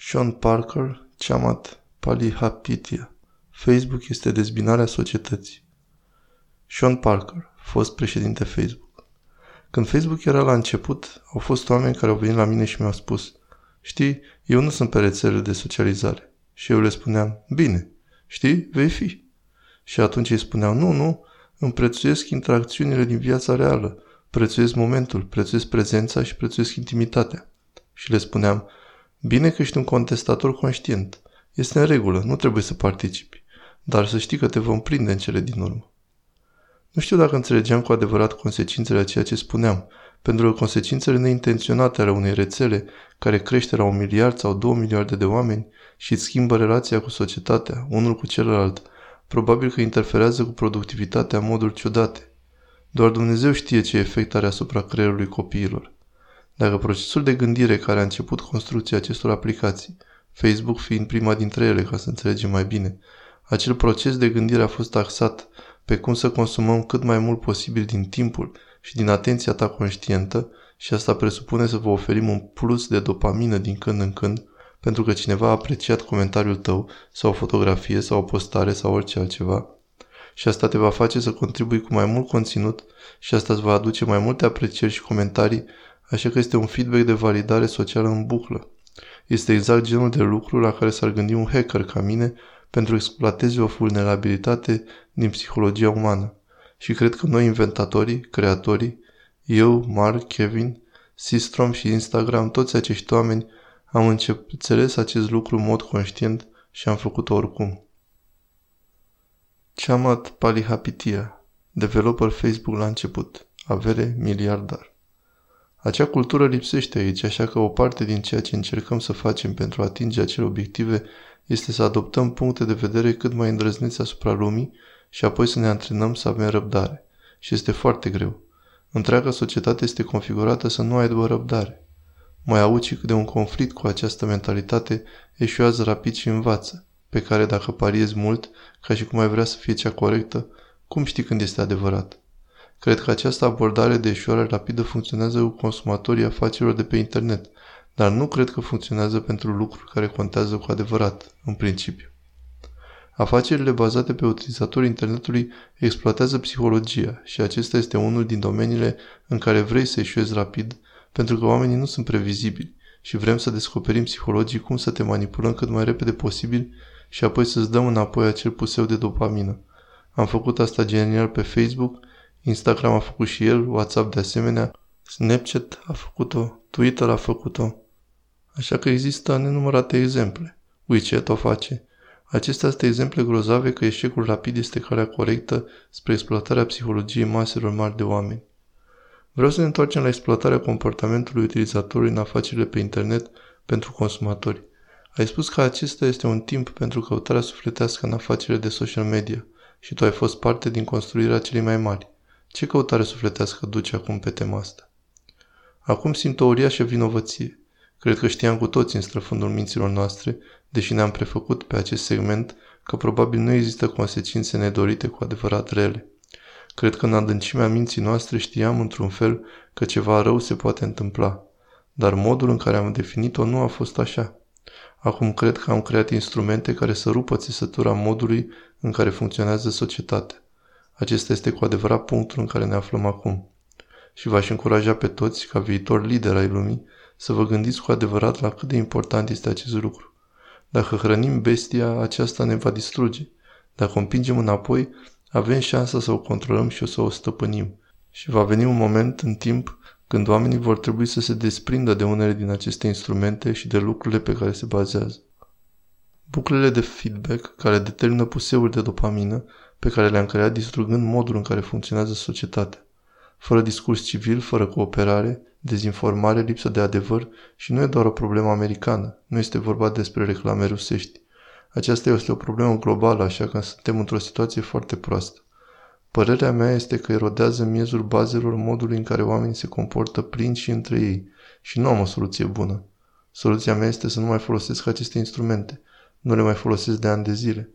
Sean Parker, Chamat Palihapitiya. Facebook este dezbinarea societății. Sean Parker, fost președinte Facebook. Când Facebook era la început, au fost oameni care au venit la mine și mi-au spus Știi, eu nu sunt pe rețelele de socializare. Și eu le spuneam, bine, știi, vei fi. Și atunci îi spuneau, nu, nu, îmi prețuiesc interacțiunile din viața reală, prețuiesc momentul, prețuiesc prezența și prețuiesc intimitatea. Și le spuneam, bine că ești un contestator conștient. Este în regulă, nu trebuie să participi. Dar să știi că te vom prinde în cele din urmă. Nu știu dacă înțelegeam cu adevărat consecințele a ceea ce spuneam, pentru că consecințele neintenționate ale unei rețele care crește la un miliard sau două miliarde de oameni și îți schimbă relația cu societatea, unul cu celălalt, probabil că interferează cu productivitatea în moduri ciudate. Doar Dumnezeu știe ce efect are asupra creierului copiilor. Dacă procesul de gândire care a început construcția acestor aplicații, Facebook fiind prima dintre ele, ca să înțelegem mai bine, acel proces de gândire a fost taxat pe cum să consumăm cât mai mult posibil din timpul și din atenția ta conștientă și asta presupune să vă oferim un plus de dopamină din când în când pentru că cineva a apreciat comentariul tău sau o fotografie sau o postare sau orice altceva. Și asta te va face să contribui cu mai mult conținut și asta îți va aduce mai multe aprecieri și comentarii, așa că este un feedback de validare socială în buclă. Este exact genul de lucru la care s-ar gândi un hacker ca mine pentru că exploateze o vulnerabilitate din psihologia umană. Și cred că noi inventatorii, creatorii, eu, Mark, Kevin, Sistrom și Instagram, toți acești oameni am înțeles acest lucru în mod conștient și am făcut-o oricum. Chamat Palihapitia, developer Facebook la început, avere miliardar. Acea cultură lipsește aici, așa că o parte din ceea ce încercăm să facem pentru a atinge acele obiective este să adoptăm puncte de vedere cât mai îndrăzneți asupra lumii și apoi să ne antrenăm să avem răbdare. Și este foarte greu. Întreaga societate este configurată să nu aibă răbdare. Mai auzi cât de un conflict cu această mentalitate eșuează rapid și învață, pe care dacă pariezi mult, ca și cum ai vrea să fie cea corectă, cum știi când este adevărat? Cred că această abordare de eșuare rapidă funcționează cu consumatorii afacerilor de pe internet, dar nu cred că funcționează pentru lucruri care contează cu adevărat, în principiu. Afacerile bazate pe utilizatorii internetului exploatează psihologia și acesta este unul din domeniile în care vrei să eșuezi rapid, pentru că oamenii nu sunt previzibili și vrem să descoperim psihologii cum să te manipulăm cât mai repede posibil și apoi să-ți dăm înapoi acel puseu de dopamină. Am făcut asta genial pe Facebook, Instagram a făcut și el, WhatsApp de asemenea, Snapchat a făcut-o, Twitter a făcut-o. Așa că există nenumărate exemple. WeChat o face. Acestea sunt exemple grozave că eșecul rapid este calea corectă spre exploatarea psihologiei maselor mari de oameni. Vreau să ne întoarcem la exploatarea comportamentului utilizatorului în afacerile pe internet pentru consumatori. Ai spus că acesta este un timp pentru căutarea sufletească în afacerile de social media și tu ai fost parte din construirea celei mai mari. Ce căutare sufletească duci acum pe tema asta? Acum simt o uriașă vinovăție. Cred că știam cu toți în străfundul minților noastre, deși ne-am prefăcut pe acest segment, că probabil nu există consecințe nedorite cu adevărat rele. Cred că în adâncimea minții noastre știam într-un fel că ceva rău se poate întâmpla, dar modul în care am definit-o nu a fost așa. Acum cred că am creat instrumente care să rupă țesătura modului în care funcționează societatea. Acesta este cu adevărat punctul în care ne aflăm acum. Și v-aș încuraja pe toți, ca viitor lider ai lumii, să vă gândiți cu adevărat la cât de important este acest lucru. Dacă hrănim bestia, aceasta ne va distruge. Dacă o împingem înapoi, avem șansa să o controlăm și o să o stăpânim. Și va veni un moment în timp când oamenii vor trebui să se desprindă de unele din aceste instrumente și de lucrurile pe care se bazează. Buclele de feedback care determină puseuri de dopamină pe care le-am creat distrugând modul în care funcționează societatea. Fără discurs civil, fără cooperare, dezinformare, lipsă de adevăr și nu e doar o problemă americană, nu este vorba despre reclame rusești. Aceasta este o problemă globală, așa că suntem într-o situație foarte proastă. Părerea mea este că erodează miezul bazelor modului în care oamenii se comportă prin și între ei și nu am o soluție bună. Soluția mea este să nu mai folosesc aceste instrumente. Nu le mai folosesc de ani de zile.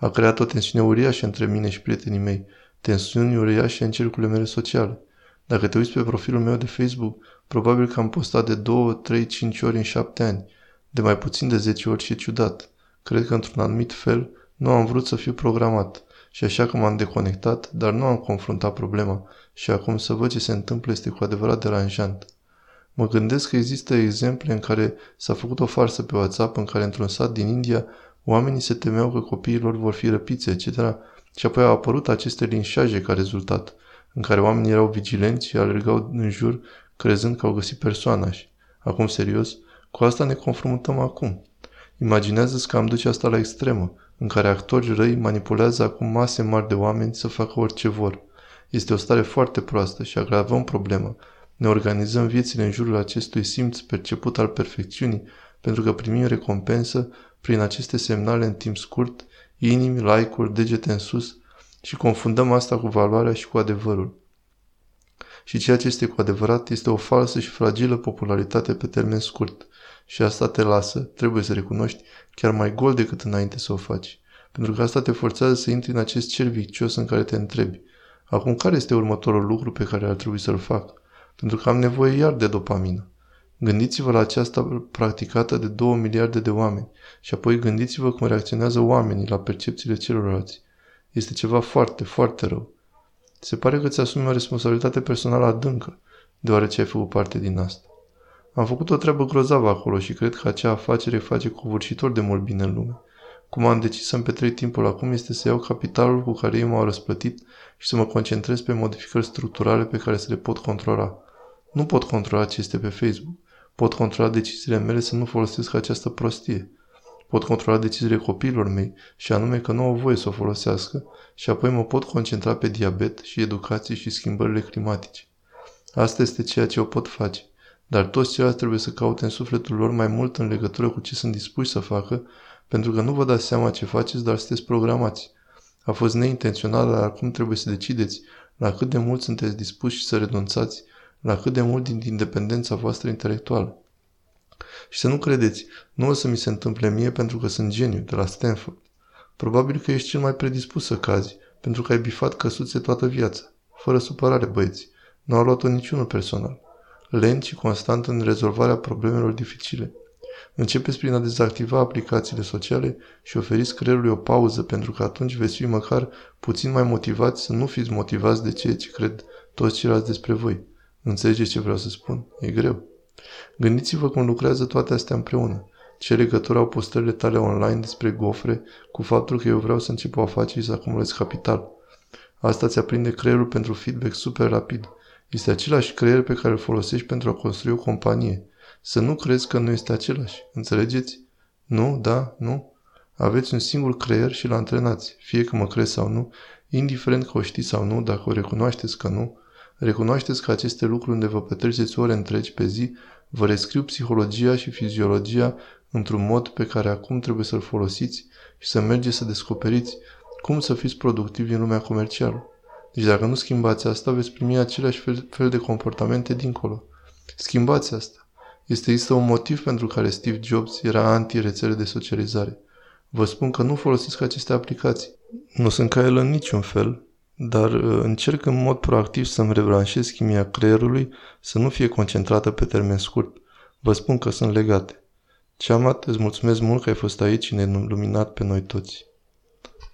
A creat o tensiune uriașă între mine și prietenii mei, tensiuni uriașe în cercurile mele sociale. Dacă te uiți pe profilul meu de Facebook, probabil că am postat de 2, 3, 5 ori în 7 ani. De mai puțin de 10 ori și ciudat. Cred că într-un anumit fel nu am vrut să fiu programat și așa că m-am deconectat, dar nu am confruntat problema și acum să văd ce se întâmplă este cu adevărat deranjant. Mă gândesc că există exemple în care s-a făcut o farsă pe WhatsApp în care într-un sat din India oamenii se temeau că copiilor vor fi răpiți, etc. Și apoi au apărut aceste linșaje ca rezultat, în care oamenii erau vigilenți și alergau în jur crezând că au găsit persoana și, acum serios, cu asta ne confruntăm acum. Imaginează-ți că am duce asta la extremă, în care actori răi manipulează acum mase mari de oameni să facă orice vor. Este o stare foarte proastă și agravăm problema. Ne organizăm viețile în jurul acestui simț perceput al perfecțiunii, pentru că primim recompensă prin aceste semnale în timp scurt, inimi, like-uri, degete în sus și confundăm asta cu valoarea și cu adevărul. Și ceea ce este cu adevărat este o falsă și fragilă popularitate pe termen scurt. Și asta te lasă, trebuie să recunoști, chiar mai gol decât înainte să o faci. Pentru că asta te forțează să intri în acest cer vicios în care te întrebi. Acum care este următorul lucru pe care ar trebui să-l fac? Pentru că am nevoie iar de dopamină. Gândiți-vă la aceasta practicată de 2 miliarde de oameni și apoi gândiți-vă cum reacționează oamenii la percepțiile celorlalți. Este ceva foarte, foarte rău. Se pare că ți asumi o responsabilitate personală adâncă, deoarece ai făcut parte din asta. Am făcut o treabă grozavă acolo și cred că acea afacere face covârșitor de mult bine în lume. Cum am decis să-mi petrec timpul acum este să iau capitalul cu care ei m-au răsplătit și să mă concentrez pe modificări structurale pe care să le pot controla. Nu pot controla ce este pe Facebook. Pot controla deciziile mele să nu folosesc această prostie. Pot controla deciziile copiilor mei și anume că nu au voie să o folosească și apoi mă pot concentra pe diabet și educație și schimbările climatice. Asta este ceea ce o pot face. Dar toți ceilalți trebuie să caute în sufletul lor mai mult în legătură cu ce sunt dispuși să facă, pentru că nu vă dați seama ce faceți, dar sunteți programați. A fost neintențional, dar acum trebuie să decideți la cât de mult sunteți dispuși să renunțați, la cât de mult din independența voastră intelectuală. Și să nu credeți, nu o să mi se întâmple mie pentru că sunt geniu de la Stanford. Probabil că ești cel mai predispus să cazi, pentru că ai bifat căsuțe toată viața. Fără supărare, băieți. Nu a luat-o niciunul personal. Lent și constant în rezolvarea problemelor dificile. Începeți prin a dezactiva aplicațiile sociale și oferiți creierului o pauză pentru că atunci veți fi măcar puțin mai motivați să nu fiți motivați de ceea ce cred toți ceilalți despre voi. Înțelegeți ce vreau să spun? E greu. Gândiți-vă cum lucrează toate astea împreună. Ce legătură au postările tale online despre gofre cu faptul că eu vreau să încep o afacere și să acumulez capital? Asta ți aprinde creierul pentru feedback super rapid. Este același creier pe care îl folosești pentru a construi o companie. Să nu crezi că nu este același. Înțelegeți? Nu? Da? Nu? Aveți un singur creier și îl antrenați, fie că mă crezi sau nu, indiferent că o știți sau nu, dacă o recunoașteți că nu, recunoașteți că aceste lucruri unde vă petreceți ore întregi pe zi vă rescriu psihologia și fiziologia într-un mod pe care acum trebuie să-l folosiți și să mergeți să descoperiți cum să fiți productivi în lumea comercială. Deci dacă nu schimbați asta, veți primi aceleași fel, fel de comportamente dincolo. Schimbați asta. Este există un motiv pentru care Steve Jobs era anti-rețele de socializare. Vă spun că nu folosesc aceste aplicații. Nu sunt ca el în niciun fel, dar uh, încerc în mod proactiv să-mi rebranșez chimia creierului să nu fie concentrată pe termen scurt. Vă spun că sunt legate. Ceamat, îți mulțumesc mult că ai fost aici și ne luminat pe noi toți.